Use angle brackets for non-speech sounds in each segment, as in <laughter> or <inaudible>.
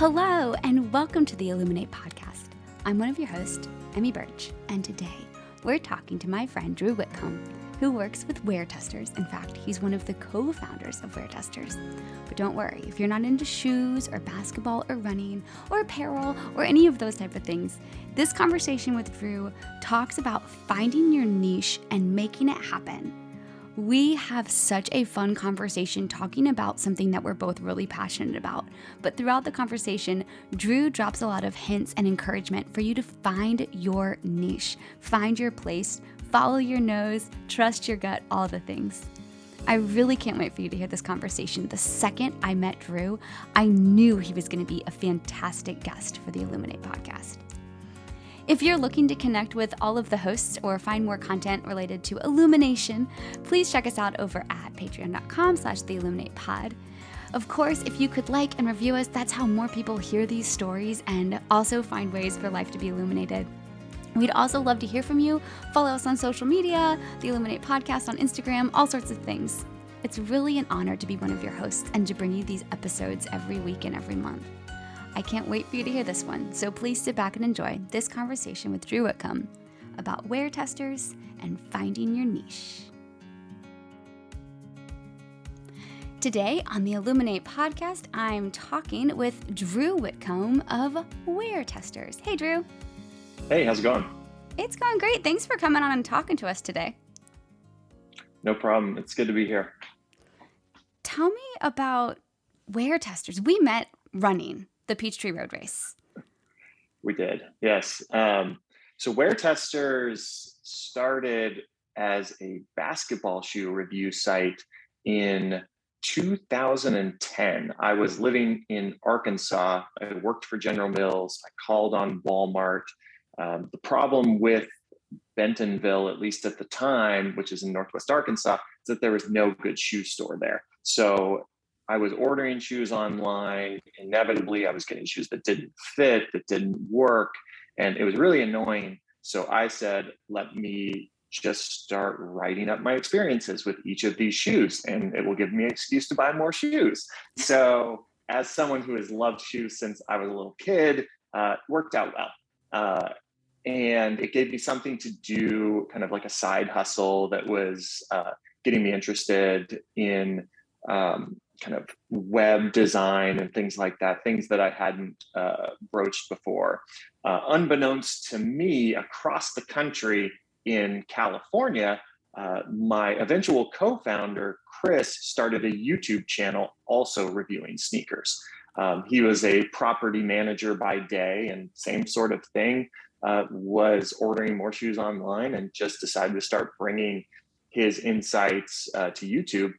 Hello, and welcome to the Illuminate Podcast. I'm one of your hosts, Emmy Birch, and today we're talking to my friend Drew Whitcomb, who works with WearTesters. In fact, he's one of the co founders of WearTesters. But don't worry, if you're not into shoes or basketball or running or apparel or any of those type of things, this conversation with Drew talks about finding your niche and making it happen we have such a fun conversation talking about something that we're both really passionate about. But throughout the conversation, Drew drops a lot of hints and encouragement for you to find your niche, find your place, follow your nose, trust your gut, all the things. I really can't wait for you to hear this conversation. The second I met Drew, I knew he was going to be a fantastic guest for the Illuminate podcast. If you're looking to connect with all of the hosts or find more content related to illumination, please check us out over at patreon.com slash the illuminate pod. Of course, if you could like and review us, that's how more people hear these stories and also find ways for life to be illuminated. We'd also love to hear from you. Follow us on social media, the Illuminate Podcast on Instagram, all sorts of things. It's really an honor to be one of your hosts and to bring you these episodes every week and every month. I can't wait for you to hear this one, so please sit back and enjoy this conversation with Drew Whitcomb about WearTesters and finding your niche. Today on the Illuminate podcast, I'm talking with Drew Whitcomb of WearTesters. Hey, Drew. Hey, how's it going? It's going great. Thanks for coming on and talking to us today. No problem. It's good to be here. Tell me about WearTesters. We met running the Peachtree Road Race. We did, yes. Um, so WearTesters started as a basketball shoe review site in 2010. I was living in Arkansas. I worked for General Mills. I called on Walmart. Um, the problem with Bentonville, at least at the time, which is in Northwest Arkansas, is that there was no good shoe store there. So I was ordering shoes online. Inevitably, I was getting shoes that didn't fit, that didn't work. And it was really annoying. So I said, let me just start writing up my experiences with each of these shoes, and it will give me an excuse to buy more shoes. So, as someone who has loved shoes since I was a little kid, uh, worked out well. Uh, and it gave me something to do, kind of like a side hustle that was uh, getting me interested in um, kind of web design and things like that, things that I hadn't uh, broached before. Uh, unbeknownst to me, across the country in California, uh, my eventual co founder, Chris, started a YouTube channel also reviewing sneakers. Um, he was a property manager by day and same sort of thing, uh, was ordering more shoes online and just decided to start bringing his insights uh, to YouTube.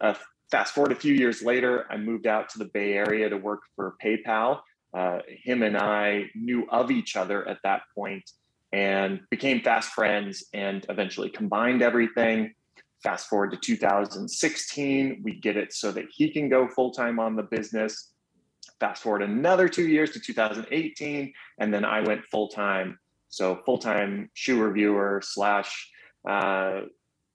Uh, fast forward a few years later, I moved out to the Bay Area to work for PayPal. Uh, him and I knew of each other at that point and became fast friends and eventually combined everything. Fast forward to 2016, we get it so that he can go full time on the business. Fast forward another two years to 2018, and then I went full time. So, full time shoe reviewer slash uh,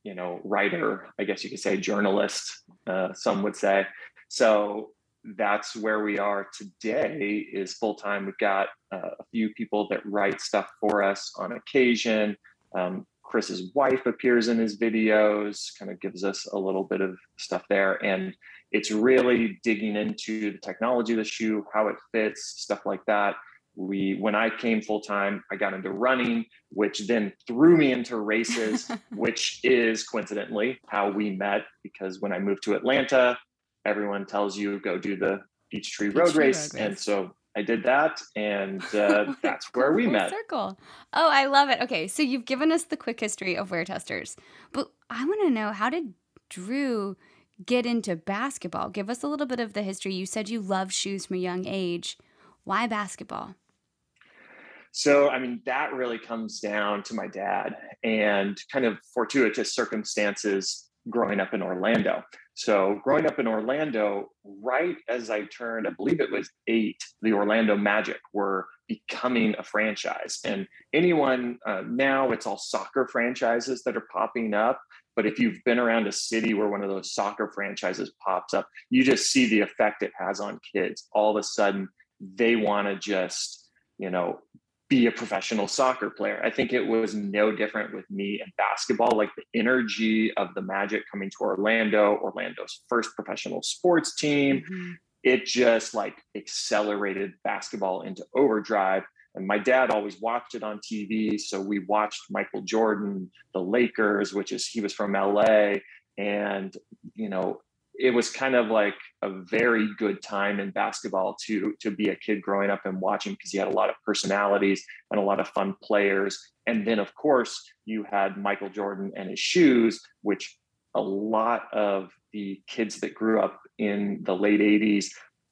you know, writer, I guess you could say journalist, uh, some would say. So that's where we are today is full time. We've got uh, a few people that write stuff for us on occasion. Um, Chris's wife appears in his videos, kind of gives us a little bit of stuff there. And it's really digging into the technology of the shoe, how it fits, stuff like that we when i came full time i got into running which then threw me into races <laughs> which is coincidentally how we met because when i moved to atlanta everyone tells you go do the peachtree road, road race. road race and so I did that, and uh, <laughs> that's where we met. Circle. Oh, I love it. Okay, so you've given us the quick history of WearTesters but I want to know how did Drew get into basketball? Give us a little bit of the history. You said you love shoes from a young age. Why basketball? So, I mean, that really comes down to my dad and kind of fortuitous circumstances growing up in Orlando. So, growing up in Orlando, right as I turned, I believe it was eight, the Orlando Magic were becoming a franchise. And anyone uh, now, it's all soccer franchises that are popping up. But if you've been around a city where one of those soccer franchises pops up, you just see the effect it has on kids. All of a sudden, they want to just, you know, be a professional soccer player. I think it was no different with me and basketball. Like the energy of the Magic coming to Orlando, Orlando's first professional sports team, mm-hmm. it just like accelerated basketball into overdrive. And my dad always watched it on TV. So we watched Michael Jordan, the Lakers, which is he was from LA. And, you know, it was kind of like a very good time in basketball to to be a kid growing up and watching because you had a lot of personalities and a lot of fun players. And then of course you had michael jordan and his shoes which a lot of the kids that grew up in the late 80s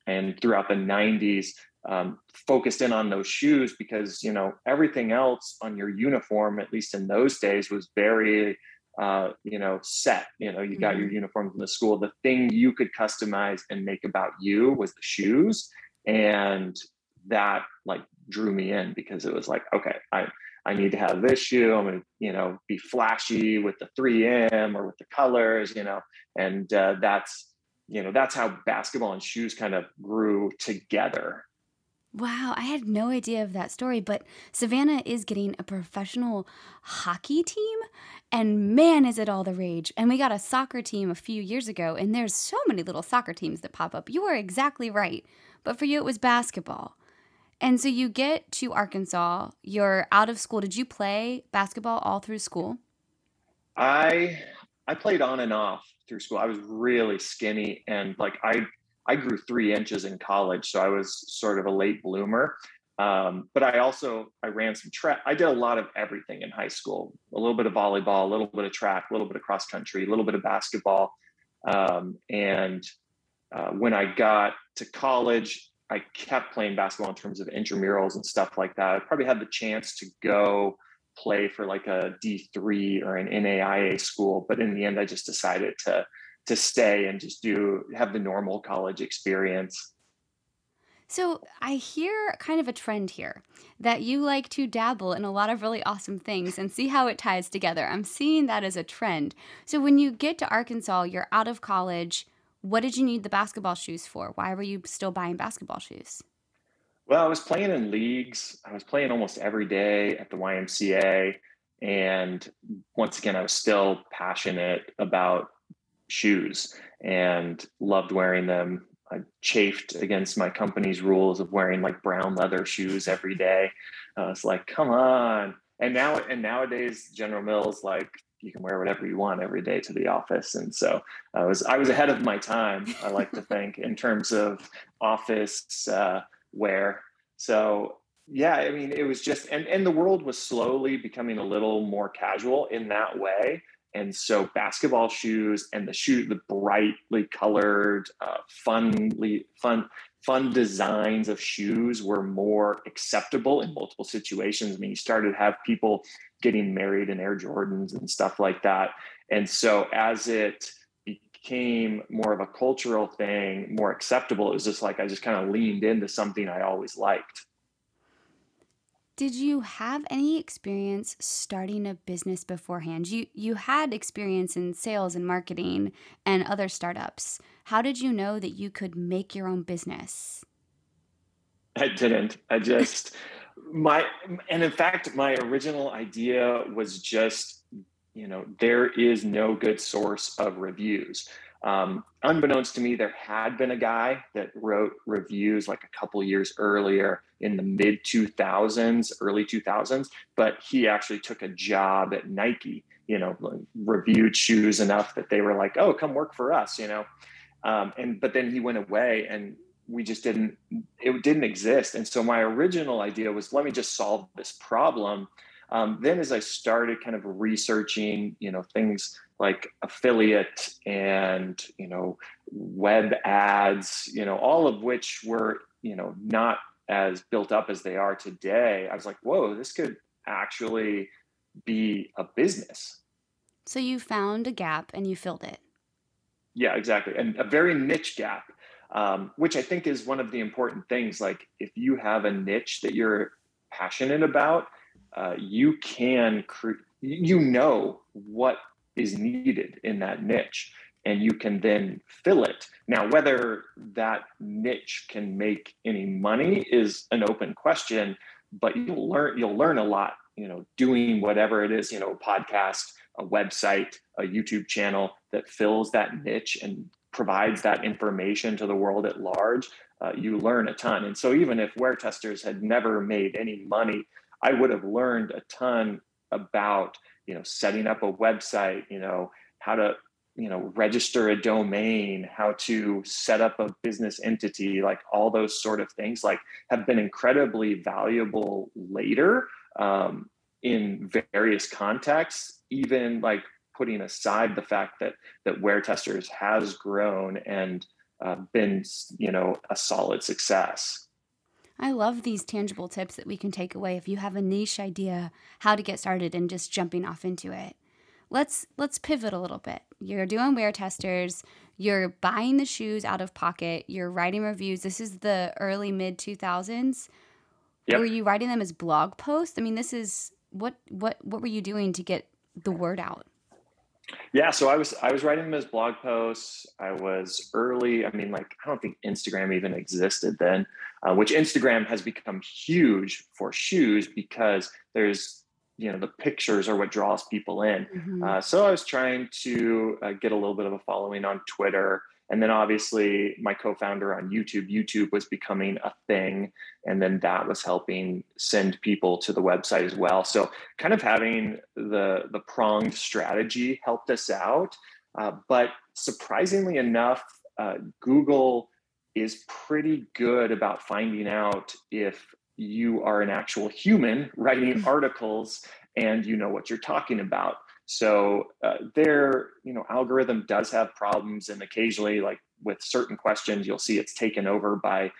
and throughout the 90s um, focused in on those shoes because you know everything else on your uniform at least in those days was very uh, you know, set. You know, you got mm-hmm. your uniform from the school. The thing you could customize and make about you was the shoes, and that like drew me in because it was like, okay, I I need to have this shoe. I'm gonna, you know, be flashy with the 3M or with the colors, you know, and uh, that's you know that's how basketball and shoes kind of grew together Wow, I had no idea of that story, but Savannah is getting a professional hockey team, and man, is it all the rage. And we got a soccer team a few years ago, and there's so many little soccer teams that pop up. You are exactly right. But for you, it was basketball. And so you get to Arkansas, you're out of school. Did you play basketball all through school? I I played on and off through school. I was really skinny and like I I grew three inches in college, so I was sort of a late bloomer. Um, but I also I ran some track. I did a lot of everything in high school. A little bit of volleyball, a little bit of track, a little bit of cross country, a little bit of basketball. Um, and uh, when I got to college, I kept playing basketball in terms of intramurals and stuff like that. I probably had the chance to go play for like a D3 or an NAIA school, but in the end, I just decided to to stay and just do have the normal college experience. So I hear kind of a trend here that you like to dabble in a lot of really awesome things and see how it ties together. I'm seeing that as a trend. So when you get to Arkansas, you're out of college. What did you need the basketball shoes for? Why were you still buying basketball shoes? Well, I was playing in leagues. I was playing almost every day at the YMCA. And once again, I was still passionate about shoes and loved wearing them. I chafed against my company's rules of wearing like brown leather shoes every day. Uh, it's like, come on. And now, and nowadays, General Mills like you can wear whatever you want every day to the office. And so I was I was ahead of my time. I like to think in terms of office uh, wear. So yeah, I mean, it was just and and the world was slowly becoming a little more casual in that way. And so basketball shoes and the shoe, the brightly colored, uh, funly fun fun designs of shoes were more acceptable in multiple situations. I mean, you started to have people getting married in Air Jordans and stuff like that. And so as it became more of a cultural thing, more acceptable, it was just like I just kind of leaned into something I always liked. Did you have any experience starting a business beforehand? You you had experience in sales and marketing and other startups. How did you know that you could make your own business? I didn't. I just my and in fact my original idea was just you know there is no good source of reviews um, unbeknownst to me, there had been a guy that wrote reviews like a couple years earlier in the mid 2000s, early 2000s, but he actually took a job at Nike, you know, reviewed shoes enough that they were like, oh, come work for us, you know. Um, and but then he went away and we just didn't it didn't exist and so my original idea was let me just solve this problem um, then as i started kind of researching you know things like affiliate and you know web ads you know all of which were you know not as built up as they are today i was like whoa this could actually be a business. So you found a gap and you filled it. Yeah exactly. And a very niche gap um, which i think is one of the important things. Like if you have a niche that you're passionate about uh, you can you know what is needed in that niche and you can then fill it. Now whether that niche can make any money is an open question but you'll learn you'll learn a lot you know doing whatever it is you know a podcast a website a youtube channel that fills that niche and provides that information to the world at large uh, you learn a ton. And so even if WearTesters had never made any money i would have learned a ton about you know setting up a website you know how to you know register a domain how to set up a business entity like all those sort of things like have been incredibly valuable later um, in various contexts even like putting aside the fact that that WearTesters has grown and uh, been you know a solid success I love these tangible tips that we can take away if you have a niche idea how to get started and just jumping off into it. Let's let's pivot a little bit. You're doing WearTesters, you're buying the shoes out of pocket, you're writing reviews. This is the early mid 2000s. Yep. Were you writing them as blog posts? I mean, this is what what what were you doing to get the word out? Yeah, so I was I was writing them as blog posts. I was early. I mean, like I don't think Instagram even existed then, uh, which Instagram has become huge for shoes because there's you know the pictures are what draws people in. Mm-hmm. Uh, so I was trying to uh, get a little bit of a following on Twitter. And then obviously my co-founder on YouTube, YouTube was becoming a thing. And then that was helping send people to the website as well. So kind of having the, the pronged strategy helped us out. Uh, but surprisingly enough, uh, Google is pretty good about finding out if you are an actual human writing articles and you know what you're talking about. So uh, their you know algorithm does have problems, and occasionally, like with certain questions, you'll see it's taken over by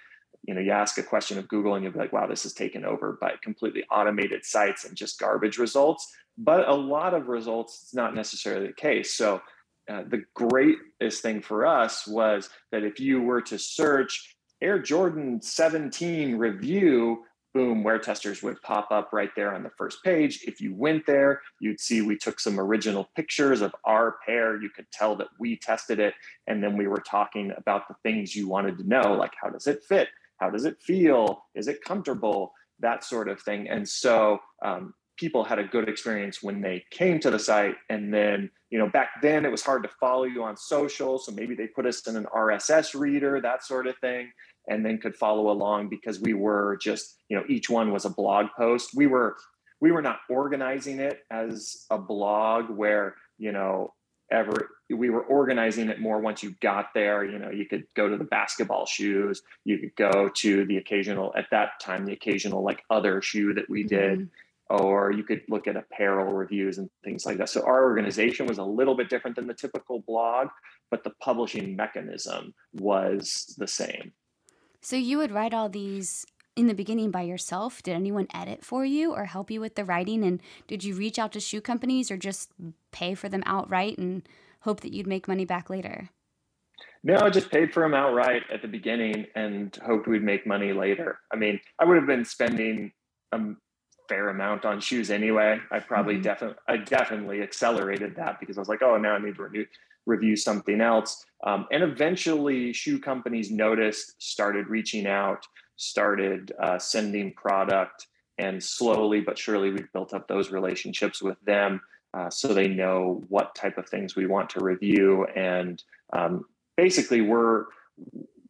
you know you ask a question of Google and you'll be like, wow, this is taken over by completely automated sites and just garbage results. But a lot of results, it's not necessarily the case. So uh, the greatest thing for us was that if you were to search Air Jordan 17 review, boom, WearTesters would pop up right there on the first page. If you went there, you'd see we took some original pictures of our pair. You could tell that we tested it. And then we were talking about the things you wanted to know, like how does it fit? How does it feel? Is it comfortable? That sort of thing. And so um, people had a good experience when they came to the site. And then, you know, back then it was hard to follow you on social. So maybe they put us in an RSS reader, that sort of thing and then could follow along because we were just you know each one was a blog post. We were we were not organizing it as a blog where you know ever we were organizing it more once you got there. You know you could go to the basketball shoes you could go to the occasional at that time the occasional like other shoe that we did mm-hmm. or you could look at apparel reviews and things like that. So our organization was a little bit different than the typical blog but the publishing mechanism was the same so you would write all these in the beginning by yourself? Did anyone edit for you or help you with the writing? And did you reach out to shoe companies or just pay for them outright and hope that you'd make money back later? No, I just paid for them outright at the beginning and hoped we'd make money later. I mean, I would have been spending a fair amount on shoes anyway. I probably mm-hmm. definitely, I definitely accelerated that because I was like, oh, now I need to renew, review something else. Um, and eventually, shoe companies noticed, started reaching out, started uh, sending product, and slowly but surely, we've built up those relationships with them. Uh, so they know what type of things we want to review, and um, basically, we're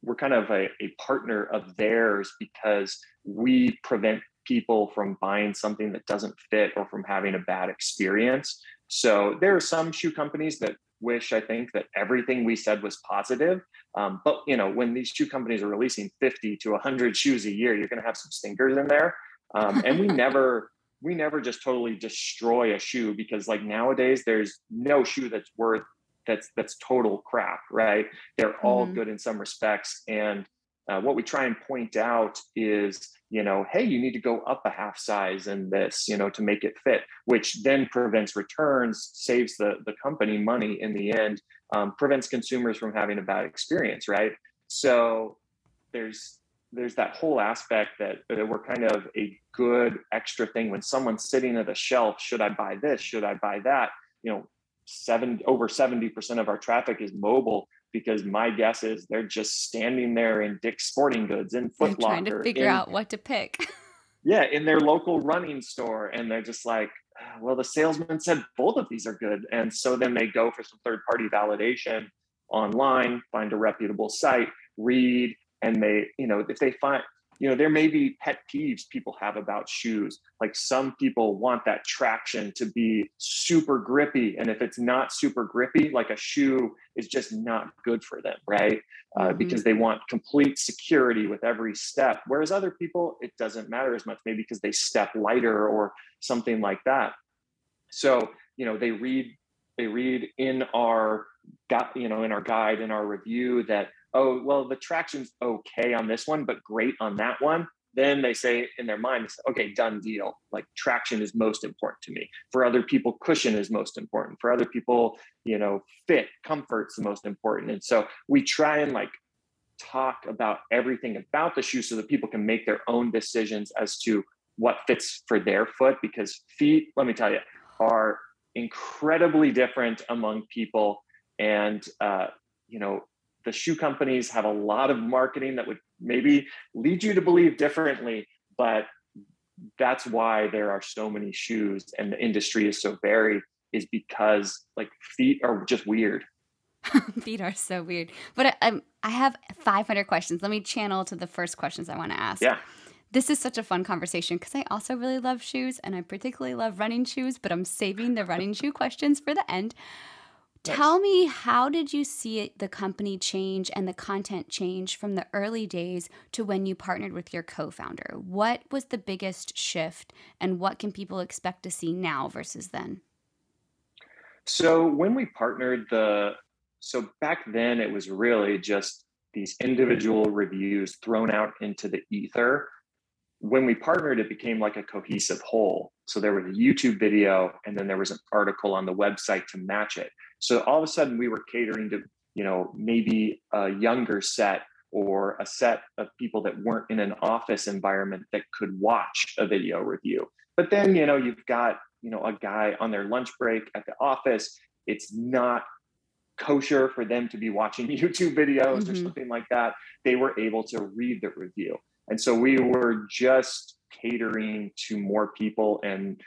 we're kind of a, a partner of theirs because we prevent people from buying something that doesn't fit or from having a bad experience. So there are some shoe companies that wish I think that everything we said was positive. Um, but you know, when these shoe companies are releasing 50 to 100 shoes a year, you're going to have some stinkers in there. Um, and we <laughs> never we never just totally destroy a shoe because like nowadays there's no shoe that's worth that's that's total crap, right? They're all mm-hmm. good in some respects, and uh, what we try and point out is you know hey you need to go up a half size in this you know to make it fit which then prevents returns saves the the company money in the end um, prevents consumers from having a bad experience right? So there's there's that whole aspect that, that we're kind of a good extra thing. When someone's sitting at a shelf should i buy this? Should i buy that? You know seven over 70% of our traffic is mobile because my guess is they're just standing there in Dick's Sporting Goods and Foot Locker, trying to figure in, out what to pick. <laughs> yeah, in their local running store, and they're just like, ah, well, the salesman said both of these are good, and so then they go for some third party validation online, find a reputable site, read, and they, you know, if they find you know there may be pet peeves people have about shoes. Like some people want that traction to be super grippy and if it's not super grippy like a shoe is just not good for them right? Uh, mm-hmm. because they want complete security with every step whereas other people it doesn't matter as much maybe because they step lighter or something like that. So you know they read they read in our you know in our guide in our review that oh, well, the traction's okay on this one, but great on that one, then they say in their mind, okay, done deal. Like traction is most important to me. For other people, cushion is most important. For other people, you know, fit, comfort's the most important. And so we try and like talk about everything about the shoe so that people can make their own decisions as to what fits for their foot because feet, let me tell you, are incredibly different among people. And, uh, you know, the shoe companies have a lot of marketing that would maybe lead you to believe differently, but that's why there are so many shoes and the industry is so varied is because like feet are just weird. <laughs> feet are so weird. But I, um, I have 500 questions. Let me channel to the first questions I want to ask. Yeah. This is such a fun conversation because I also really love shoes and I particularly love running shoes, but I'm saving the running shoe questions for the end. Tell me, how did you see it, the company change and the content change from the early days to when you partnered with your co founder? What was the biggest shift, and what can people expect to see now versus then? So, when we partnered, the so back then it was really just these individual reviews thrown out into the ether. When we partnered, it became like a cohesive whole. So, there was a YouTube video, and then there was an article on the website to match it. So all of a sudden we were catering to, you know, maybe a younger set or a set of people that weren't in an office environment that could watch a video review. But then, you know, you've got, you know, a guy on their lunch break at the office. It's not kosher for them to be watching <laughs> YouTube videos mm-hmm. or something like that. They were able to read the review. And so we were just catering to more people and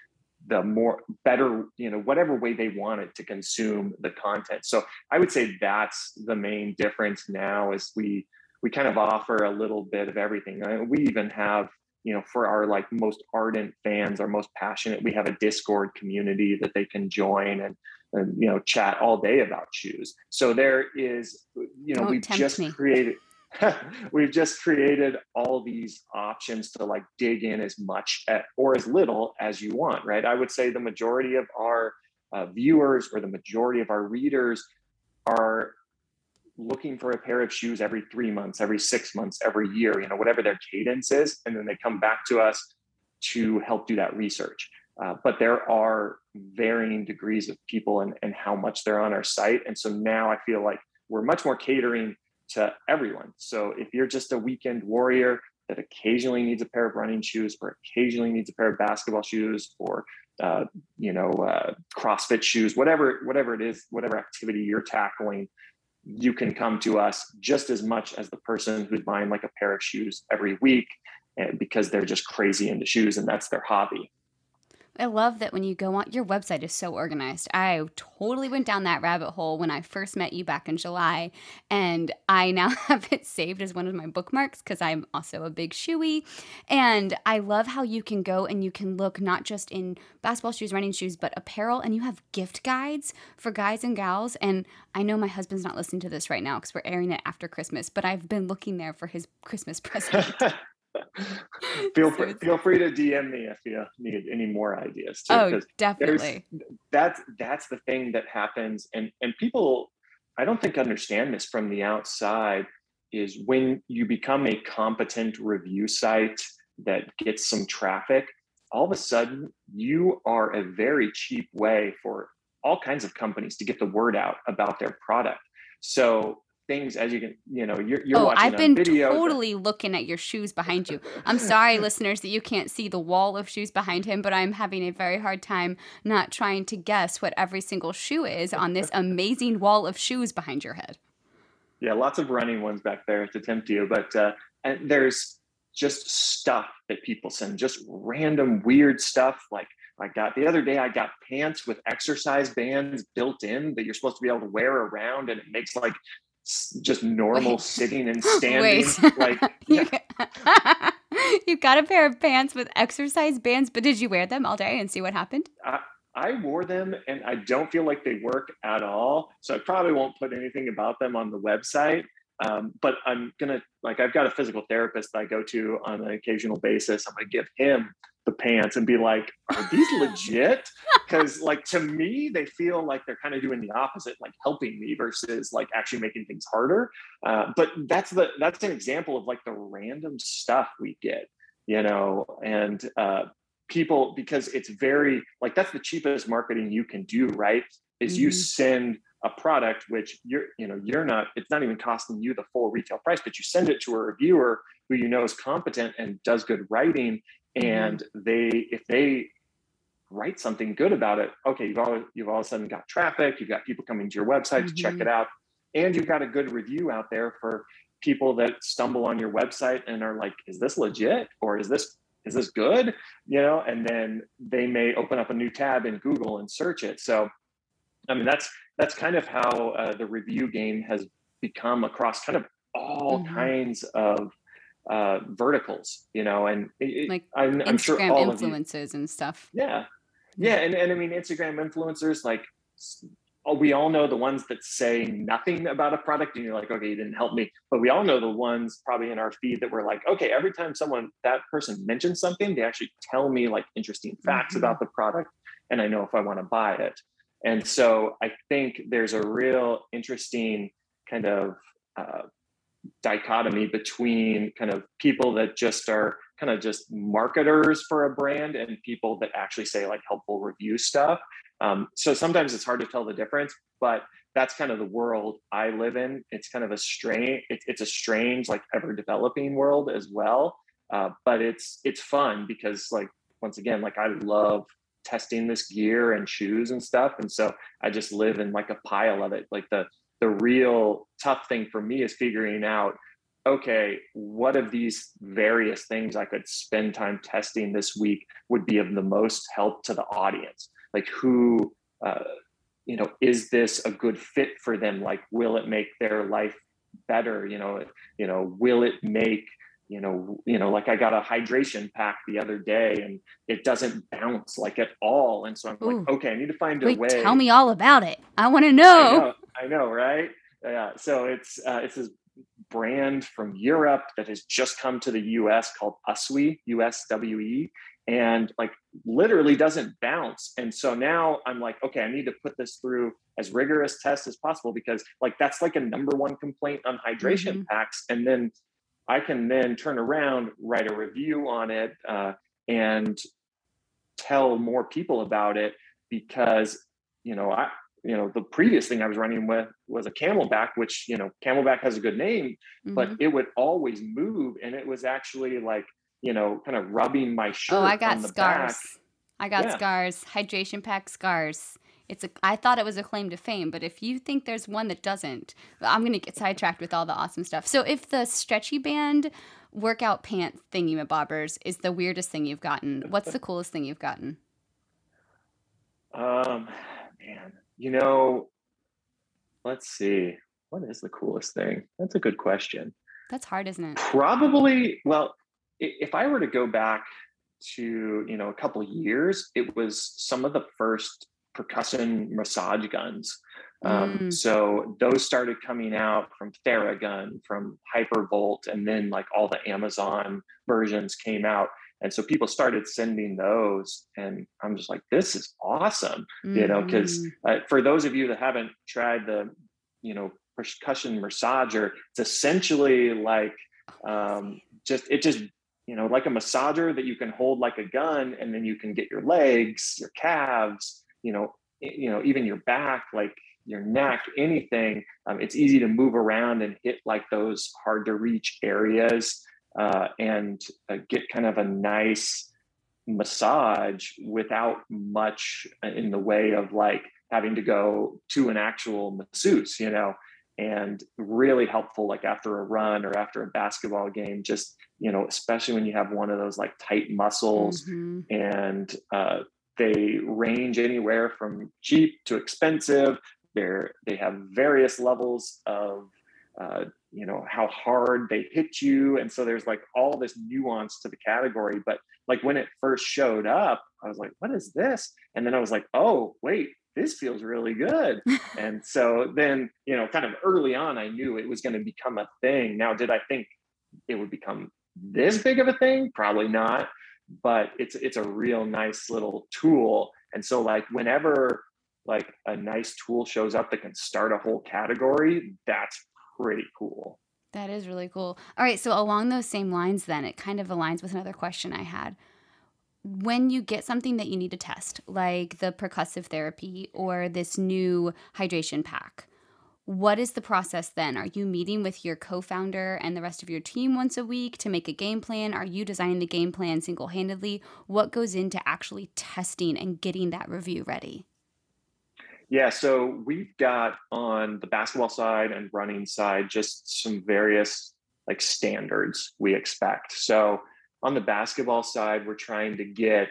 the more better you know whatever way they wanted to consume the content. So i would say that's the main difference now is we we kind of offer a little bit of everything. I mean, we even have you know for our like most ardent fans our most passionate we have a discord community that they can join and, and you know chat all day about shoes. So there is you know Don't we've just me. created <laughs> we've just created all these options to like dig in as much at, or as little as you want, right? I would say the majority of our uh, viewers or the majority of our readers are looking for a pair of shoes every three months, every six months, every year, you know, whatever their cadence is. And then they come back to us to help do that research. Uh, but there are varying degrees of people and, and how much they're on our site. And so now I feel like we're much more catering to everyone. So if you're just a weekend warrior that occasionally needs a pair of running shoes or occasionally needs a pair of basketball shoes or uh, you know uh, CrossFit shoes, whatever whatever it is, whatever activity you're tackling, you can come to us just as much as the person who's buying like a pair of shoes every week because they're just crazy into shoes and that's their hobby. I love that when you go on your website is so organized. I totally went down that rabbit hole when I first met you back in July, and I now <laughs> have it saved as one of my bookmarks because I'm also a big shoey. And I love how you can go and you can look not just in basketball shoes, running shoes, but apparel, and you have gift guides for guys and gals. And I know my husband's not listening to this right now because we're airing it after Christmas, but I've been looking there for his Christmas <laughs> present. <laughs> feel free, feel free to DM me if you need any more ideas. Too, oh, definitely. That's that's the thing that happens, and and people, I don't think understand this from the outside. Is when you become a competent review site that gets some traffic, all of a sudden you are a very cheap way for all kinds of companies to get the word out about their product. So things as you can you know you're, you're oh, watching i've been video totally looking at your shoes behind you. I'm <laughs> sorry listeners that you can't see the wall of shoes behind him but i'm having a very hard time not trying to guess what every single shoe is on this <laughs> amazing wall of shoes behind your head. Yeah lots of running ones back there to tempt you but uh, and there's just stuff that people send just random weird stuff. Like I got the other day, I got pants with exercise bands built in that you're supposed to be able to wear around, and it makes like just normal Wait. sitting and <laughs> standing. Like <laughs> you, <laughs> you got a pair of pants with exercise bands, but did you wear them all day and see what happened? I, I wore them and I don't feel like they work at all. So I probably won't put anything about them on the website. Um, but I'm gonna like I've got a physical therapist that I go to on an occasional basis. I'm gonna give him the pants and be like, are these <laughs> legit? Because like to me, they feel like they're kind of doing the opposite, like helping me versus like actually making things harder. Uh, but that's the that's an example of like the random stuff we get, you know, and uh, people because it's very like that's the cheapest marketing you can do, right? Is mm-hmm. you send a product which you're you know you're not it's not even costing you the full retail price but you send it to a reviewer who you know is competent and does good writing. And mm-hmm. they if they write something good about it okay you've all you've all of a sudden got traffic you've got people coming to your website mm-hmm. to check mm-hmm. it out and you've got a good review out there for people that stumble on your website and are like is this legit or is this is this good you know and then they may open up a new tab in google and search it so i mean that's that's kind of how uh, the review game has become across kind of all mm-hmm. kinds of uh, verticals, you know, and it, like I'm, I'm sure all influencers you, and stuff. Yeah, yeah, and and I mean Instagram influencers, like oh, we all know the ones that say nothing about a product, and you're like, okay, you didn't help me. But we all know the ones probably in our feed that we're like, okay, every time someone that person mentions something, they actually tell me like interesting facts mm-hmm. about the product, and I know if I want to buy it. And so I think there's a real interesting kind of uh, dichotomy between kind of people that just are kind of just marketers for a brand and people that actually say like helpful review stuff. Um, so sometimes it's hard to tell the difference, but that's kind of the world I live in. It's kind of a strange, it, it's a strange, like ever developing world as well. Uh, but it's it's fun because like once again, like I love testing this gear and shoes and stuff, and so I just live in like a pile of it. Like the the real tough thing for me is figuring out okay what of these various things i could spend time testing this week would be of the most help to the audience? Like who uh, you know is this a good fit for them? Like will it make their life better? You know you know will it make you know you know like i got a hydration pack the other day and it doesn't bounce like at all and so i'm Ooh. like okay i need to find a way tell me all about it i want to know. I know i know right yeah so it's uh, it's this brand from europe that has just come to the us called uswe uswe and like literally doesn't bounce and so now i'm like okay i need to put this through as rigorous tests as possible because like that's like a number one complaint on hydration mm-hmm. packs and then I can then turn around, write a review on it, uh, and tell more people about it because you know I you know the previous thing I was running with was a CamelBak, which you know CamelBak has a good name, mm-hmm. but it would always move, and it was actually like you know kind of rubbing my shirt. Oh, I got scars. Back. I got yeah. scars. Hydration pack scars. It's a. I thought it was a claim to fame, but if you think there's one that doesn't, I'm gonna get sidetracked with all the awesome stuff. So if the stretchy band workout pant thingy bobbers is the weirdest thing you've gotten, what's the coolest thing you've gotten? Um, man, you know, let's see. What is the coolest thing? That's a good question. That's hard, isn't it? Probably. Well, if I were to go back to you know a couple years, it was some of the first percussion massage guns. Um, mm. So those started coming out from Theragun, from Hypervolt, and then like all the Amazon versions came out. And so people started sending those, and I'm just like, this is awesome, mm. you know, because mm. uh, for those of you that haven't tried the, you know, percussion massager, it's essentially like um, just it just you know like a massager that you can hold like a gun, and then you can get your legs, your calves, you know, you know, even your back, like your neck, anything. Um, it's easy to move around and hit like those hard to reach areas uh, and uh, get kind of a nice massage without much in the way of like having to go to an actual masseuse, you know, and really helpful like after a run or after a basketball game, just, you know, especially when you have one of those like tight muscles mm-hmm. and uh, they range anywhere from cheap to expensive. They're, they have various levels of uh, you know how hard they hit you. And so there's like all this nuance to the category. But like when it first showed up i was like what is this? And then i was like oh wait this feels really good. <laughs> And so then you know kind of early on i knew it was going to become a thing. Now did i think it would become this big of a thing? Probably not but it's it's a real nice little tool and so like whenever like a nice tool shows up that can start a whole category that's pretty cool. That is really cool. All right, so along those same lines, then it kind of aligns with another question I had. When you get something that you need to test, like the percussive therapy or this new hydration pack, what is the process then? Are you meeting with your co founder and the rest of your team once a week to make a game plan? Are you designing the game plan single handedly? What goes into actually testing and getting that review ready? Yeah, so we've got on the basketball side and running side just some various like standards we expect. So on the basketball side, we're trying to get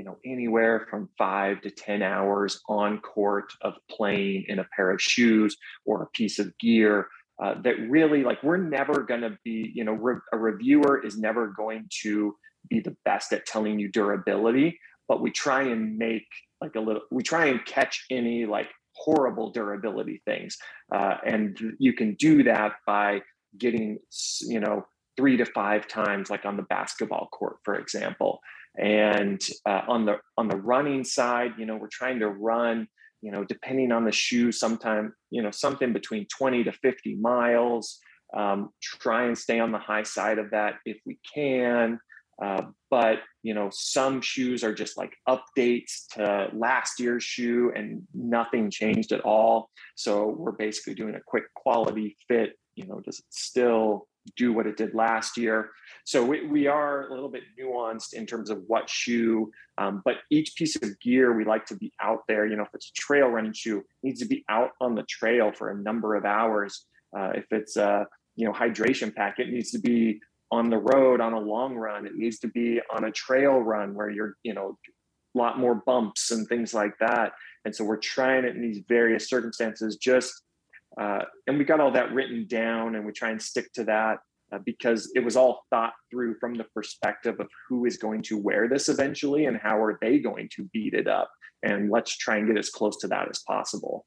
you know anywhere from five to ten hours on court of playing in a pair of shoes or a piece of gear uh, that really like we're never going to be you know re- a reviewer is never going to be the best at telling you durability but we try and make like a little we try and catch any like horrible durability things uh, and you can do that by getting you know three to five times like on the basketball court for example and uh, on the on the running side you know we're trying to run you know depending on the shoe sometime you know something between 20 to 50 miles um, try and stay on the high side of that if we can uh, but you know, some shoes are just like updates to last year's shoe, and nothing changed at all. So we're basically doing a quick quality fit. You know, does it still do what it did last year? So we, we are a little bit nuanced in terms of what shoe, um, but each piece of gear we like to be out there. You know, if it's a trail running shoe, needs to be out on the trail for a number of hours. Uh, if it's a you know hydration pack, it needs to be on the road on a long run. It needs to be on a trail run where you're, you know, a lot more bumps and things like that. And so we're trying it in these various circumstances, just, uh, and we got all that written down and we try and stick to that uh, because it was all thought through from the perspective of who is going to wear this eventually and how are they going to beat it up. And let's try and get as close to that as possible.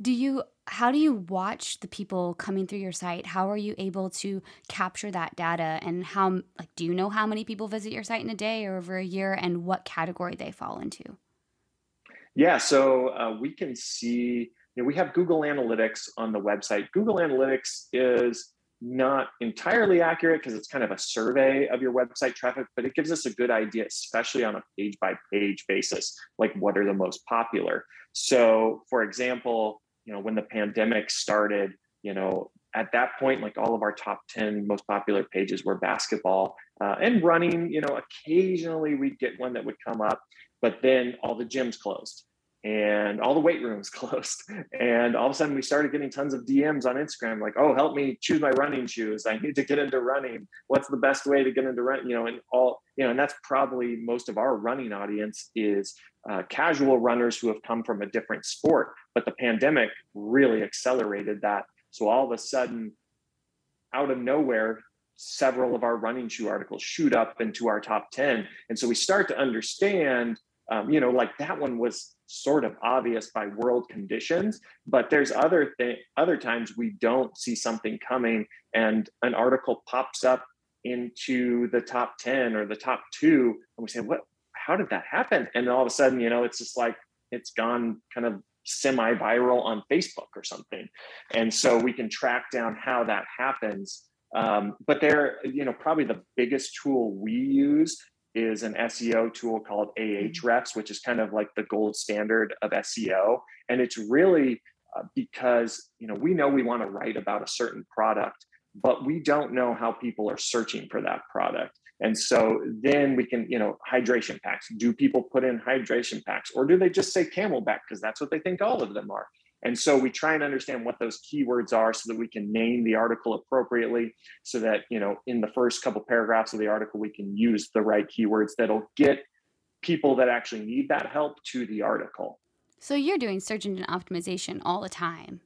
Do you how do you watch the people coming through your site? How are you able to capture that data and how like do you know how many people visit your site in a day or over a year and what category they fall into? Yeah, so uh, we can see you know, we have Google Analytics on the website. Google Analytics is not entirely accurate because it's kind of a survey of your website traffic, but it gives us a good idea, especially on a page by page basis, like what are the most popular. So, for example, you know when the pandemic started you know at that point like all of our top 10 most popular pages were basketball uh, and running you know occasionally we'd get one that would come up but then all the gyms closed and all the weight rooms <laughs> closed and all of a sudden we started getting tons of dms on instagram like oh help me choose my running shoes i need to get into running what's the best way to get into running you know and all you know and that's probably most of our running audience is uh, casual runners who have come from a different sport. But the pandemic really accelerated that. So all of a sudden, out of nowhere, several of our running shoe articles shoot up into our top 10. And so we start to understand, um, you know, like that one was sort of obvious by world conditions, but there's other th- other times we don't see something coming and an article pops up into the top 10 or the top two and we say, what, how did that happen? And all of a sudden, you know, it's just like, it's gone kind of semi-viral on Facebook or something. And so we can track down how that happens um, but they're, you know, probably the biggest tool we use is an SEO tool called mm-hmm. Ahrefs, which is kind of like the gold standard of SEO. And it's really uh, because, you know, we know we want to write about a certain product, but we don't know how people are searching for that product. And so then we can, you know, hydration packs. Do people put in hydration packs or do they just say CamelBak because that's what they think all of them are? And so we try and understand what those keywords are so that we can name the article appropriately so that, you know, in the first couple paragraphs of the article, we can use the right keywords that'll get people that actually need that help to the article. So you're doing search engine optimization all the time.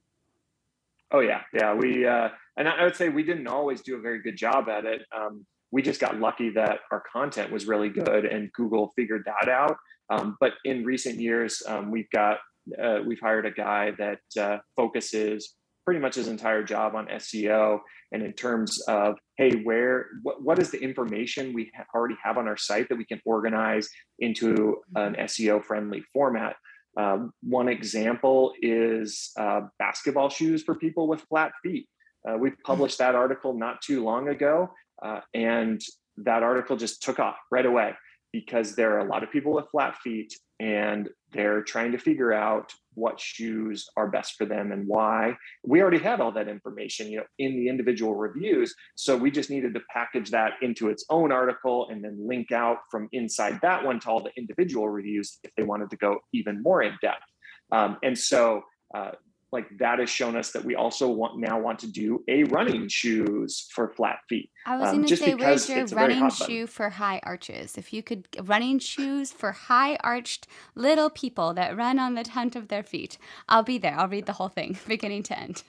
Oh yeah, yeah. We uh, and I would say we didn't always do a very good job at it. Um, we just got lucky that our content was really good, and Google figured that out. Um, but in recent years, um, we've got uh, we've hired a guy that uh, focuses pretty much his entire job on SEO and in terms of hey where what, what is the information we ha- already have on our site that we can organize into an SEO friendly format. Um, one example is uh, basketball shoes for people with flat feet. Uh, we published that article not too long ago, uh, and that article just took off right away because there are a lot of people with flat feet and they're trying to figure out what shoes are best for them and why. We already had all that information you know in the individual reviews so we just needed to package that into its own article and then link out from inside that one to all the individual reviews if they wanted to go even more in depth. Um, and so uh, like that has shown us that we also want now want to do a running shoes for flat feet. I was um, going to say, where's your running shoe for high arches? If you could running shoes for high arched little people that run on the tent of their feet, I'll be there. I'll read the whole thing, <laughs> beginning to end.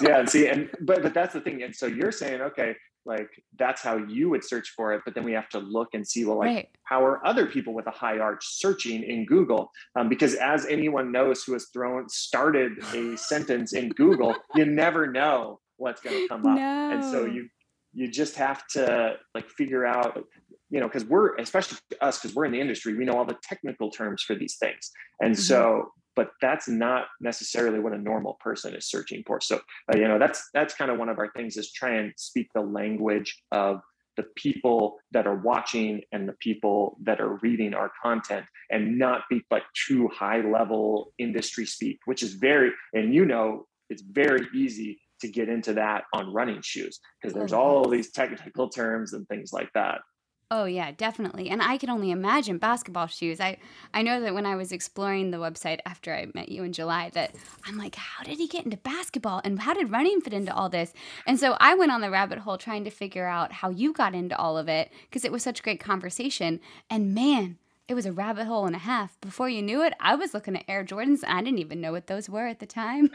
yeah, and see, and but but that's the thing. And so you're saying, okay, like that's how you would search for it but then we have to look and see well like right. how are other people with a high arch searching in google um, because as anyone knows who has thrown started a <laughs> sentence in google you never know what's going to come up no. and so you you just have to like figure out you know because we're especially us because we're in the industry we know all the technical terms for these things and mm-hmm. so but that's not necessarily what a normal person is searching for. So uh, you know that's that's kind of one of our things is try and speak the language of the people that are watching and the people that are reading our content and not be like too high level industry speak which is very and you know it's very easy to get into that on running shoes because there's oh, all these technical terms and things like that Oh yeah, definitely. And I can only imagine basketball shoes. I I know that when I was exploring the website after I met you in July that I'm like, how did he get into basketball and how did running fit into all this? And so I went on the rabbit hole trying to figure out how you got into all of it because it was such great conversation. And man, it was a rabbit hole and a half. Before you knew it, I was looking at Air Jordans. I didn't even know what those were at the time.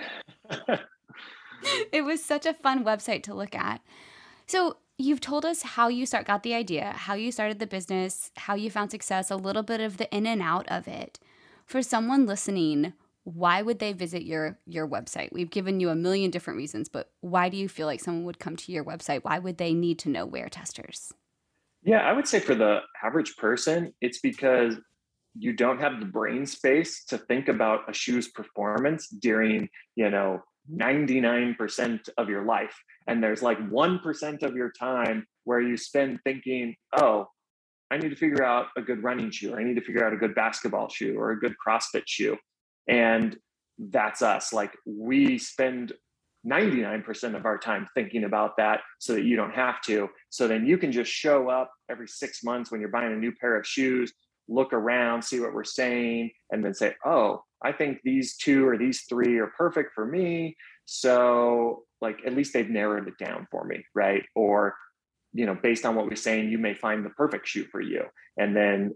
<laughs> <laughs> it was such a fun website to look at. So you've told us how you start got the idea, how you started the business, how you found success, a little bit of the in and out of it. For someone listening, why would they visit your your website? We've given you a million different reasons, but why do you feel like someone would come to your website? Why would they need to know WearTesters? Yeah, I would say for the average person, it's because you don't have the brain space to think about a shoe's performance during, you know, 99% of your life. And there's like 1% of your time where you spend thinking, oh, I need to figure out a good running shoe, or I need to figure out a good basketball shoe, or a good CrossFit shoe. And that's us. Like we spend 99% of our time thinking about that so that you don't have to. So then you can just show up every six months when you're buying a new pair of shoes, look around, see what we're saying, and then say, oh, I think these two or these three are perfect for me. So, like, at least they've narrowed it down for me, right? Or you know based on what we're saying you may find the perfect shoe for you. And then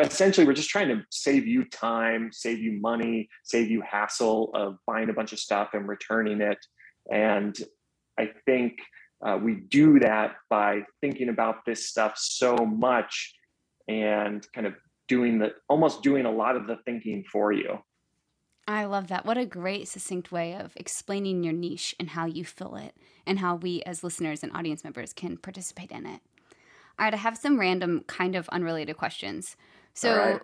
essentially we're just trying to save you time save you money save you hassle of buying a bunch of stuff and returning it. And i think uh, we do that by thinking about this stuff so much and kind of doing the almost doing a lot of the thinking for you I love that. What a great, succinct way of explaining your niche and how you fill it, and how we, as listeners and audience members, can participate in it. All right, I have some random, kind of unrelated questions. So, right.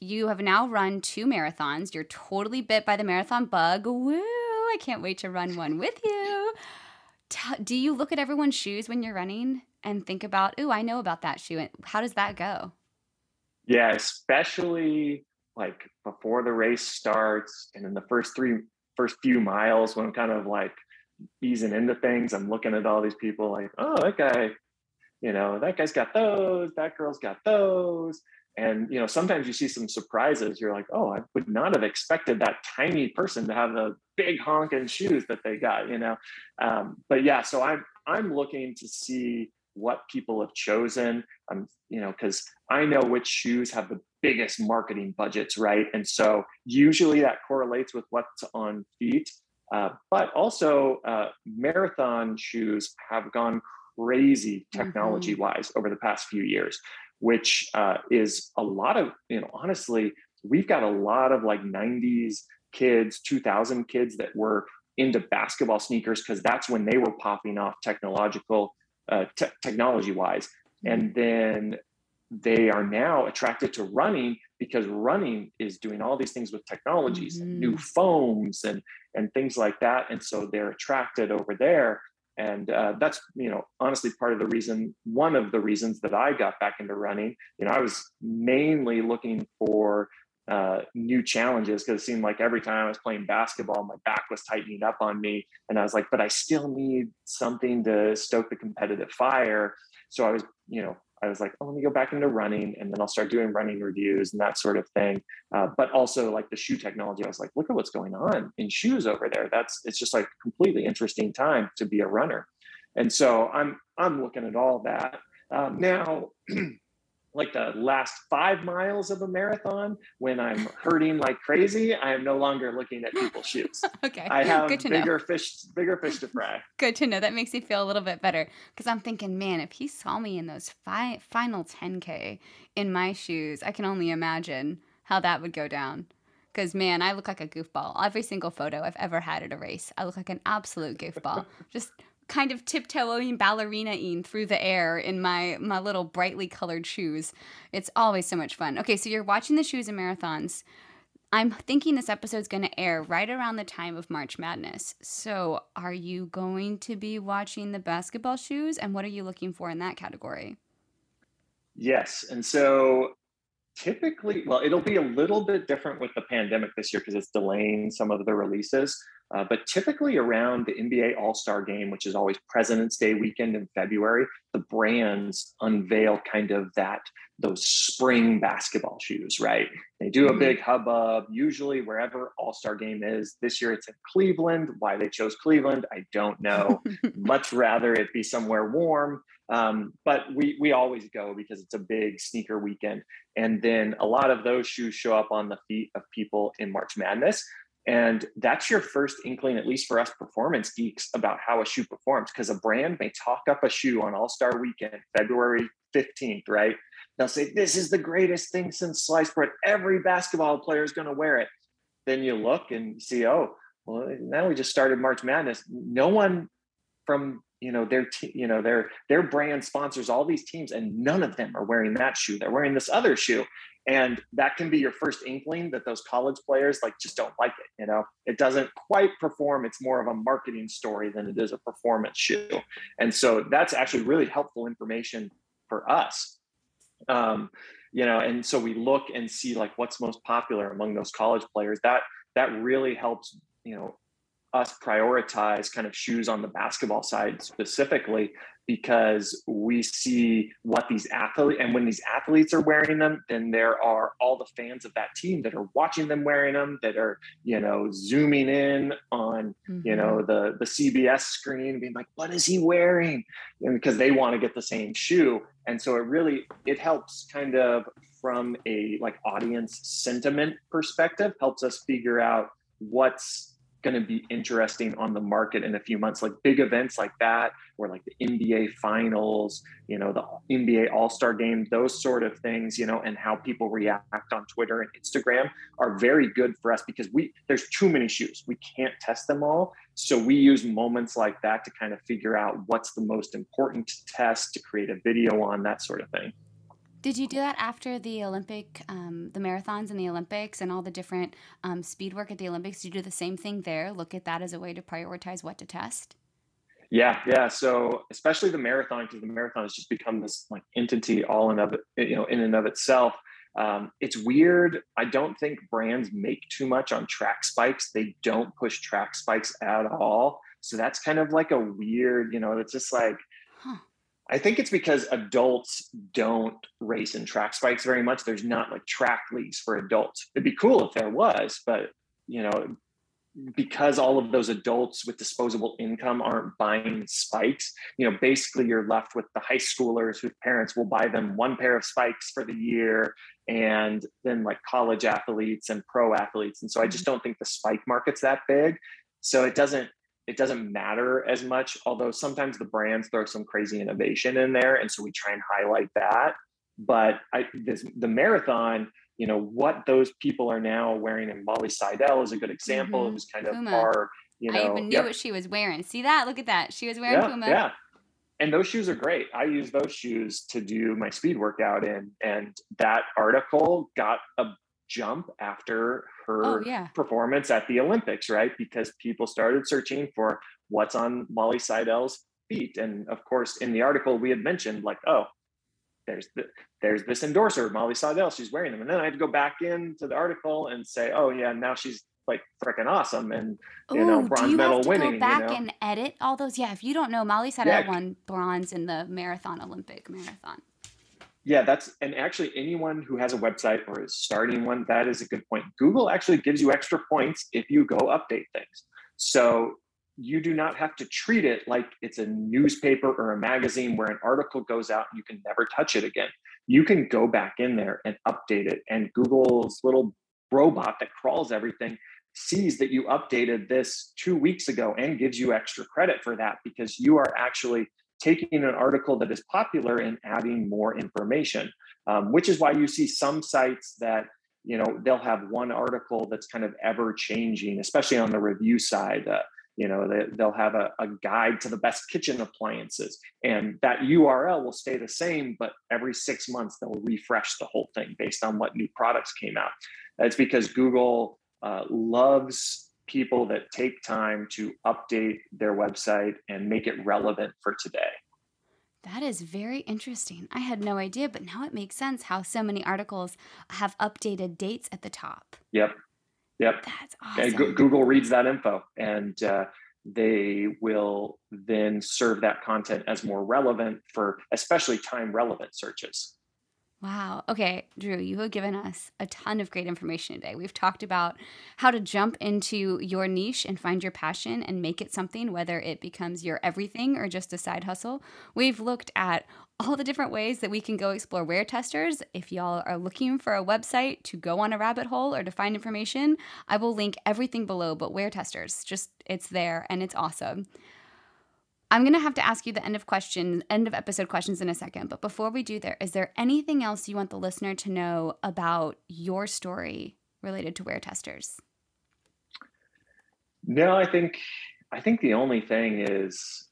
you have now run two marathons. You're totally bit by the marathon bug. Woo! I can't wait to run one with you. <laughs> do you look at everyone's shoes when you're running and think about, "Ooh, I know about that shoe"? How does that go? Yeah, especially like before the race starts and in the first three first few miles when I'm kind of like easing into things, I'm looking at all these people like, oh, that guy, you know, that guy's got those, that girl's got those. And you know, sometimes you see some surprises. You're like, oh, I would not have expected that tiny person to have the big honking shoes that they got, you know. Um, but yeah, so I'm I'm looking to see what people have chosen. I'm, you know, because I know which shoes have the biggest marketing budgets, right? And so usually that correlates with what's on feet. Uh, but also, uh, marathon shoes have gone crazy technology wise mm-hmm. over the past few years, which uh, is a lot of, you know, honestly, we've got a lot of like 90s kids, 2000 kids that were into basketball sneakers because that's when they were popping off technological uh, te- technology wise and then they are now attracted to running because running is doing all these things with technologies mm-hmm. and new foams and and things like that and so they're attracted over there and uh, that's you know honestly part of the reason one of the reasons that i got back into running you know i was mainly looking for uh, new challenges because it seemed like every time I was playing basketball, my back was tightening up on me. And I was like, but I still need something to stoke the competitive fire. So I was, you know, I was like, oh, let me go back into running and then I'll start doing running reviews and that sort of thing. Uh, but also like the shoe technology, I was like, look at what's going on in shoes over there. That's it's just like completely interesting time to be a runner. And so I'm I'm looking at all that. Um, now <clears throat> like the last five miles of a marathon when I'm hurting like crazy, I am no longer looking at people's <laughs> shoes. okay. I have Good to bigger know. fish, bigger fish to fry. <laughs> Good to know. That makes me feel a little bit better because I'm thinking, man, if he saw me in those fi- final 10K in my shoes, I can only imagine how that would go down. Because, man, I look like a goofball. Every single photo I've ever had at a race, I look like an absolute goofball. <laughs> Just kind of tiptoeing ballerina-ing through the air in my my little brightly colored shoes. It's always so much fun. Okay, so you're watching the shoes and marathons. I'm thinking this episode's going to air right around the time of March Madness. So, are you going to be watching the basketball shoes and what are you looking for in that category? Yes. And so typically, well, it'll be a little bit different with the pandemic this year because it's delaying some of the releases. Uh, but typically around the NBA All Star game, which is always President's Day weekend in February, the brands unveil kind of that those spring basketball shoes, right? They do a mm-hmm. big hubbub, usually wherever All Star game is. This year it's in Cleveland. Why they chose Cleveland, I don't know. <laughs> Much rather it be somewhere warm. Um, but we we always go because it's a big sneaker weekend, and then a lot of those shoes show up on the feet of people in March Madness. And that's your first inkling, at least for us performance geeks, about how a shoe performs. Because a brand may talk up a shoe on All Star Weekend, February 15th, right? They'll say, This is the greatest thing since sliced bread. Every basketball player is going to wear it. Then you look and see, oh, well, now we just started March Madness. No one from you know their te- you know their their brand sponsors all these teams and none of them are wearing that shoe. They're wearing this other shoe. And that can be your first inkling that those college players like just don't like it you know? It doesn't quite perform. It's more of a marketing story than it is a performance shoe. And so that's actually really helpful information for us. Um, you know and so we look and see like what's most popular among those college players. That that really helps you know us prioritize kind of shoes on the basketball side specifically because we see what these athletes and when these athletes are wearing them then there are all the fans of that team that are watching them wearing them that are you know zooming in on mm-hmm. you know mm-hmm. the the cbs screen being like what is he wearing and because they want to get the same shoe and so it really it helps kind of from a like audience sentiment perspective helps us figure out what's going to be interesting on the market in a few months. Like big events like that or like the nba finals you know the nba all-star game those sort of things you know and how people react on twitter and instagram are very good for us because we there's too many shoes. We can't test them all. So we use moments like that to kind of figure out what's the most important test to create a video on that sort of thing did you do that after the Olympic, um, the marathons and the Olympics and all the different um, speed work at the Olympics? Did you do the same thing there? Look at that as a way to prioritize what to test? Yeah, yeah. So especially the marathon, because the marathon has just become this like entity all in of it, you know, in and of itself. Um, it's weird. I don't think brands make too much on track spikes. They don't push track spikes at all. So that's kind of like a weird, you know, it's just like I think it's because adults don't race in track spikes very much. There's not like track leagues for adults. It'd be cool if there was, but you know, because all of those adults with disposable income aren't buying spikes, you know, basically you're left with the high schoolers whose parents will buy them one pair of spikes for the year and then like college athletes and pro athletes. And so I just mm-hmm. don't think the spike market's that big. So it doesn't it doesn't matter as much, although sometimes the brands throw some crazy innovation in there. And so we try and highlight that. But I, this, the marathon, you know, what those people are now wearing, and Molly Seidel is a good example. Mm-hmm. It was kind Puma. of our, you know, I even knew what she was wearing. See that? Look at that. She was wearing yeah, Puma. Yeah. And those shoes are great. I use those shoes to do my speed workout in. And that article got a jump after her oh, yeah. performance at the Olympics, right? Because people started searching for what's on Molly Seidel's feet. And of course, in the article, we had mentioned, like, oh, there's the, there's this endorser, Molly Seidel, she's wearing them. And then I had to go back into the article and say, oh, yeah, now she's like freaking awesome and you Ooh, know bronze medal winning. Go back you know? and edit all those. Yeah, if you don't know, Molly Seidel yeah. won bronze in the marathon Olympic marathon. Yeah, that's and actually anyone who has a website or is starting one, that is a good point. Google actually gives you extra points if you go update things. So you do not have to treat it like it's a newspaper or a magazine where an article goes out and you can never touch it again. You can go back in there and update it. And Google's little robot that crawls everything sees that you updated this two weeks ago and gives you extra credit for that because you are actually taking an article that is popular and adding more information, um, which is why you see some sites that you know they'll have one article that's kind of ever changing, especially on the review side. Uh, you know they, they'll have a, a guide to the best kitchen appliances and that url will stay the same but every six months they'll refresh the whole thing based on what new products came out that's because google uh, loves people that take time to update their website and make it relevant for today. That is very interesting. I had no idea, but now it makes sense how so many articles have updated dates at the top. Yep. Yep. That's awesome. And Google reads that info and uh, they will then serve that content as more relevant for especially time relevant searches. Wow. Okay, Drew, you have given us a ton of great information today. We've talked about how to jump into your niche and find your passion and make it something, whether it becomes your everything or just a side hustle. We've looked at all the different ways that we can go explore WearTesters. If y'all are looking for a website to go on a rabbit hole or to find information, I will link everything below, but WearTesters, just it's there and it's awesome. I'm going to have to ask you the end of question, end of episode questions in a second. But before we do there, is there anything else you want the listener to know about your story related to WearTesters? No, I think I think the only thing is,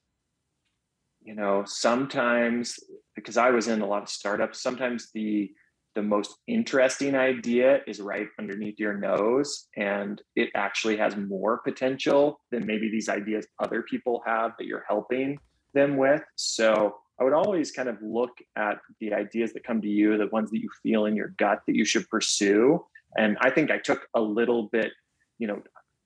you know, sometimes because I was in a lot of startups, sometimes the the most interesting idea is right underneath your nose and it actually has more potential than maybe these ideas other people have that you're helping them with. So i would always kind of look at the ideas that come to you the ones that you feel in your gut that you should pursue. And i think i took a little bit you know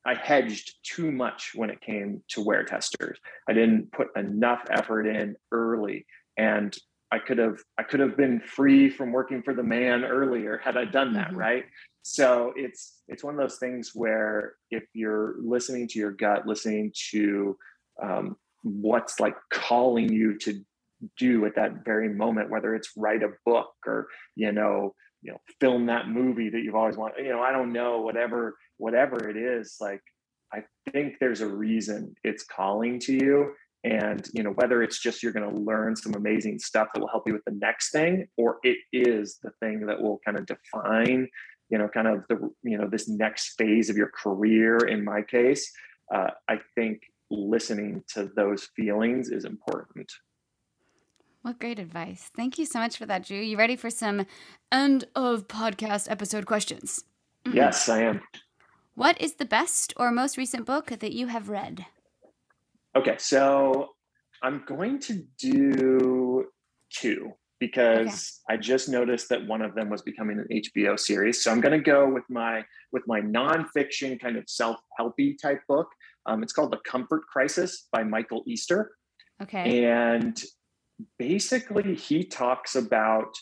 I hedged too much when it came to WearTesters. I didn't put enough effort in early, and I could have I could have been free from working for the man earlier had I done that, mm-hmm. right? So it's it's one of those things where if you're listening to your gut, listening to um, what's like calling you to do at that very moment, whether it's write a book or you know you know film that movie that you've always wanted, you know I don't know whatever whatever it is like I think there's a reason it's calling to you and you know whether it's just you're going to learn some amazing stuff that will help you with the next thing or it is the thing that will kind of define you know kind of the you know this next phase of your career in my case uh, i think listening to those feelings is important. What great advice. Thank you so much for that drew. You ready for some end of podcast episode questions? Yes i am. What is the best or most recent book that you have read Okay, so I'm going to do two because okay. I just noticed that one of them was becoming an HBO series. So I'm going to go with my with my nonfiction kind of self helpy type book. Um, it's called The Comfort Crisis by Michael Easter. Okay. And basically, he talks about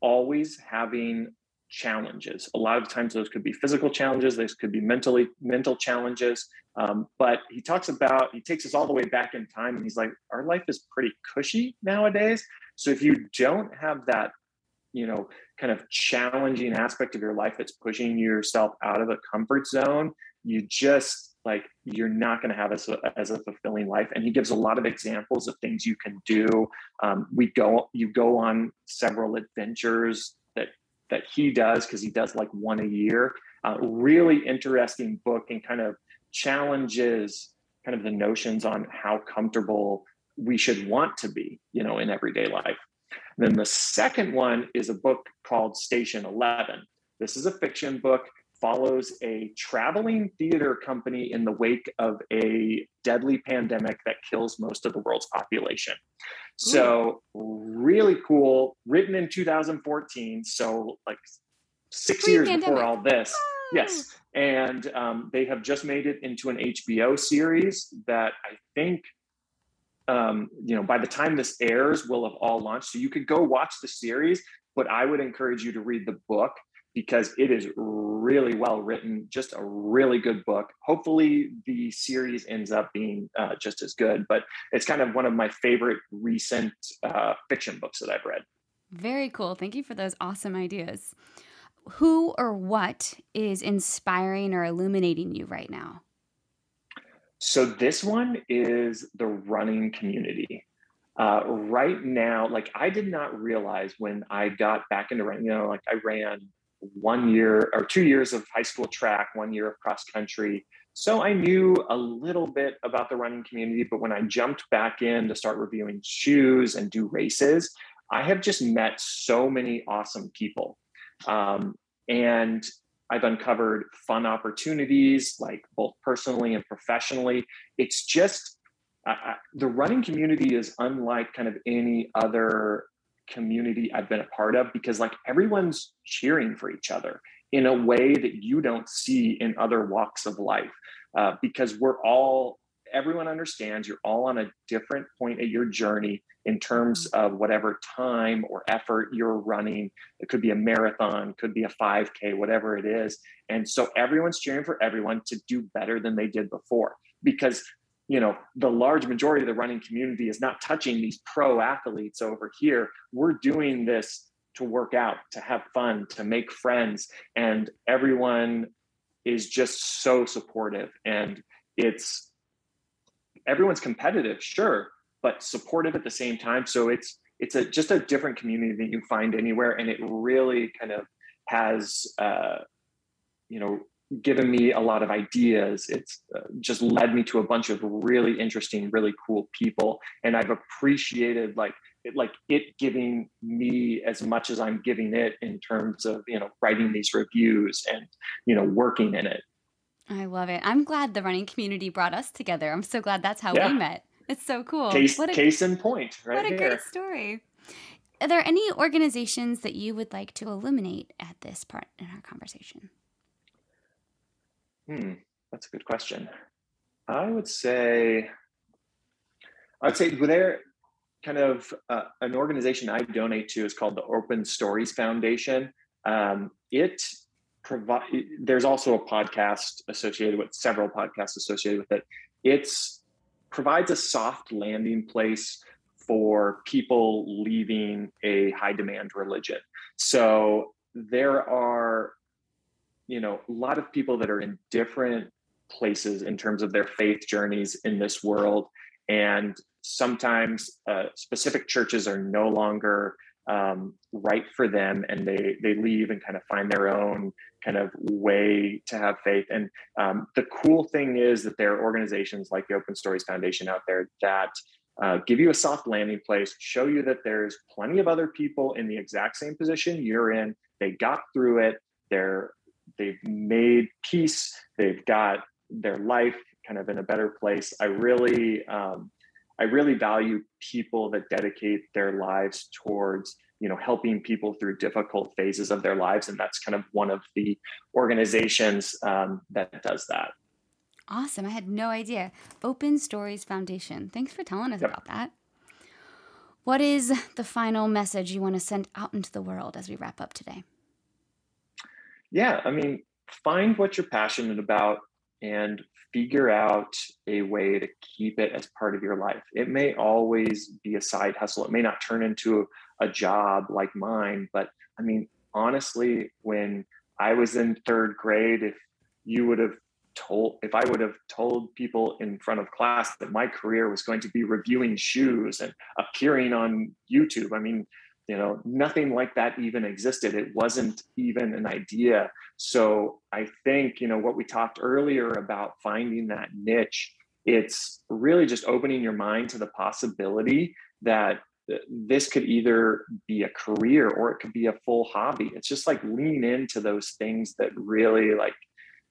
always having challenges. A lot of times those could be physical challenges, those could be mentally mental challenges. Um, but he talks about he takes us all the way back in time, and he's like, our life is pretty cushy nowadays. So if you don't have that, you know, kind of challenging aspect of your life that's pushing yourself out of a comfort zone, you just like you're not going to have as a, as a fulfilling life and he gives a lot of examples of things you can do um, we go you go on several adventures that he does because he does like one a year. Uh, really interesting book and kind of challenges kind of the notions on how comfortable we should want to be, you know, in everyday life. And then the second one is a book called Station 11. This is a fiction book follows a traveling theater company in the wake of a deadly pandemic that kills most of the world's population. So, really cool, written in 2014. So, like six years before all this. Oh. Yes. And um, they have just made it into an HBO series that I think um, you know, by the time this airs, will have all launched. So you could go watch the series, but I would encourage you to read the book because it is really well written, just a really good book. Hopefully, the series ends up being uh, just as good, but it's kind of one of my favorite recent uh, fiction books that I've read. Very cool. Thank you for those awesome ideas. Who or what is inspiring or illuminating you right now? So, this one is the running community. Uh, right now, like I did not realize when I got back into running, you know, like I ran one year or two years of high school track, one year of cross country. So I knew a little bit about the running community, but when I jumped back in to start reviewing shoes and do races, I have just met so many awesome people. Um, and I've uncovered fun opportunities, like both personally and professionally. It's just uh, the running community is unlike kind of any other community I've been a part of because like everyone's cheering for each other in a way that you don't see in other walks of life uh, because we're all everyone understands you're all on a different point of your journey in terms mm-hmm. of whatever time or effort you're running it could be a marathon could be a 5k whatever it is and so everyone's cheering for everyone to do better than they did before because you know the large majority of the running community is not touching these pro athletes over here. We're doing this to work out to have fun to make friends and everyone is just so supportive. And it's everyone's competitive sure but supportive at the same time. So it's it's a just a different community that you find anywhere. And it really kind of has uh you know given me a lot of ideas. It's uh, just led me to a bunch of really interesting, really cool people, and I've appreciated like it, like it giving me as much as I'm giving it in terms of you know writing these reviews and you know working in it. I love it. I'm glad the running community brought us together. I'm so glad that's how yeah. we met. It's so cool. Case, what a, case in point, right What a here. great story. Are there any organizations that you would like to illuminate at this part in our conversation? Hmm. that's a good question. I would say, I'd say there kind of uh, an organization I donate to is called the Open Stories Foundation. Um, it provide. There's also a podcast associated with several podcasts associated with it. It's provides a soft landing place for people leaving a high demand religion. So there are, you know, a lot of people that are in different places in terms of their faith journeys in this world. And sometimes uh, specific churches are no longer um, right for them and they they leave and kind of find their own kind of way to have faith. And um, the cool thing is that there are organizations like the open stories foundation out there that uh, give you a soft landing place show you that there's plenty of other people in the exact same position you're in. They got through it. They're they've made peace they've got their life kind of in a better place. I really um, I really value people that dedicate their lives towards you know helping people through difficult phases of their lives and that's kind of one of the organizations um, that does that. Awesome. I had no idea. Open stories foundation. Thanks for telling us yep. about that. What is the final message you want to send out into the world as we wrap up today yeah i mean find what you're passionate about and figure out a way to keep it as part of your life. It may always be a side hustle. It may not turn into a, job like mine, but I mean, honestly, when I was in third grade, if you would have told, if I would have told people in front of class that my career was going to be reviewing shoes and appearing on YouTube, I mean, you know nothing like that even existed. It wasn't even an idea. So i think you know what we talked earlier about finding that niche it's really just opening your mind to the possibility that this could either be a career or it could be a full hobby. It's just like lean into those things that really like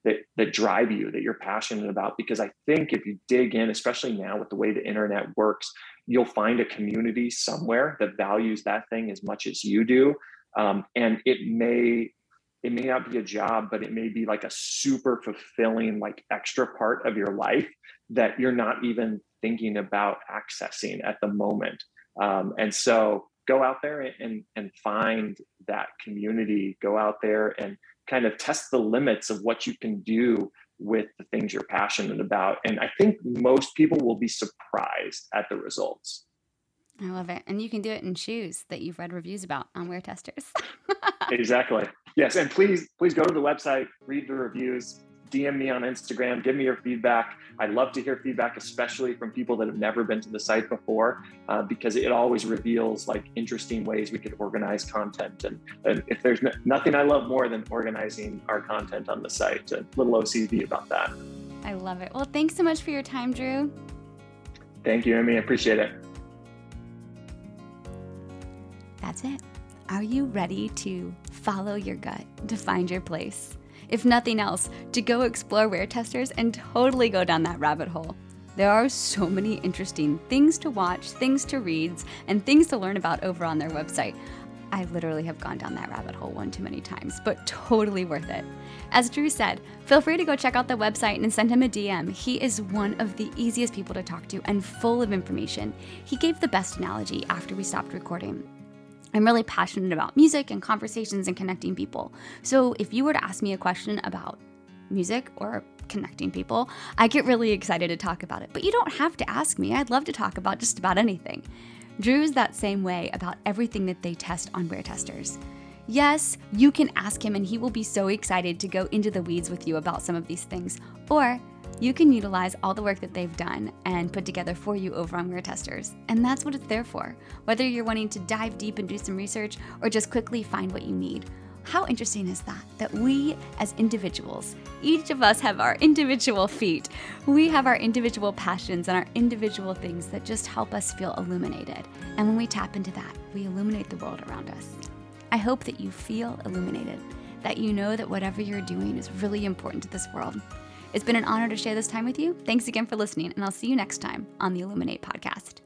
that that drive you that you're passionate about because i think if you dig in especially now with the way the internet works you'll find a community somewhere that values that thing as much as you do. Um, and it may it may not be a job but it may be like a super fulfilling like extra part of your life that you're not even thinking about accessing at the moment. Um, and so go out there and and find that community. Go out there and kind of test the limits of what you can do with the things you're passionate about. And I think most people will be surprised at the results. I love it. And you can do it in shoes that you've read reviews about on WearTesters. <laughs> exactly. Yes. And please, please go to the website, read the reviews, DM me on Instagram, give me your feedback. I'd love to hear feedback, especially from people that have never been to the site before, uh, because it always reveals like interesting ways we could organize content. And, and if there's no, nothing I love more than organizing our content on the site, a little OCD about that. I love it. Well, thanks so much for your time, Drew. Thank you, Emmy. I appreciate it. That's it. Are you ready to follow your gut to find your place? If nothing else, to go explore WearTesters and totally go down that rabbit hole. There are so many interesting things to watch, things to read, and things to learn about over on their website. I literally have gone down that rabbit hole one too many times, but totally worth it. As Drew said, feel free to go check out the website and send him a DM. He is one of the easiest people to talk to and full of information. He gave the best analogy after we stopped recording. I'm really passionate about music and conversations and connecting people. So if you were to ask me a question about music or connecting people, I get really excited to talk about it. But you don't have to ask me. I'd love to talk about just about anything. Drew's that same way about everything that they test on WearTesters. Yes, you can ask him and he will be so excited to go into the weeds with you about some of these things. Or you can utilize all the work that they've done and put together for you over on WearTesters. And that's what it's there for. Whether you're wanting to dive deep and do some research or just quickly find what you need. How interesting is that? That we as individuals, each of us have our individual feet. We have our individual passions and our individual things that just help us feel illuminated. And when we tap into that, we illuminate the world around us. I hope that you feel illuminated, that you know that whatever you're doing is really important to this world it's been an honor to share this time with you. Thanks again for listening, and I'll see you next time on the Illuminate podcast.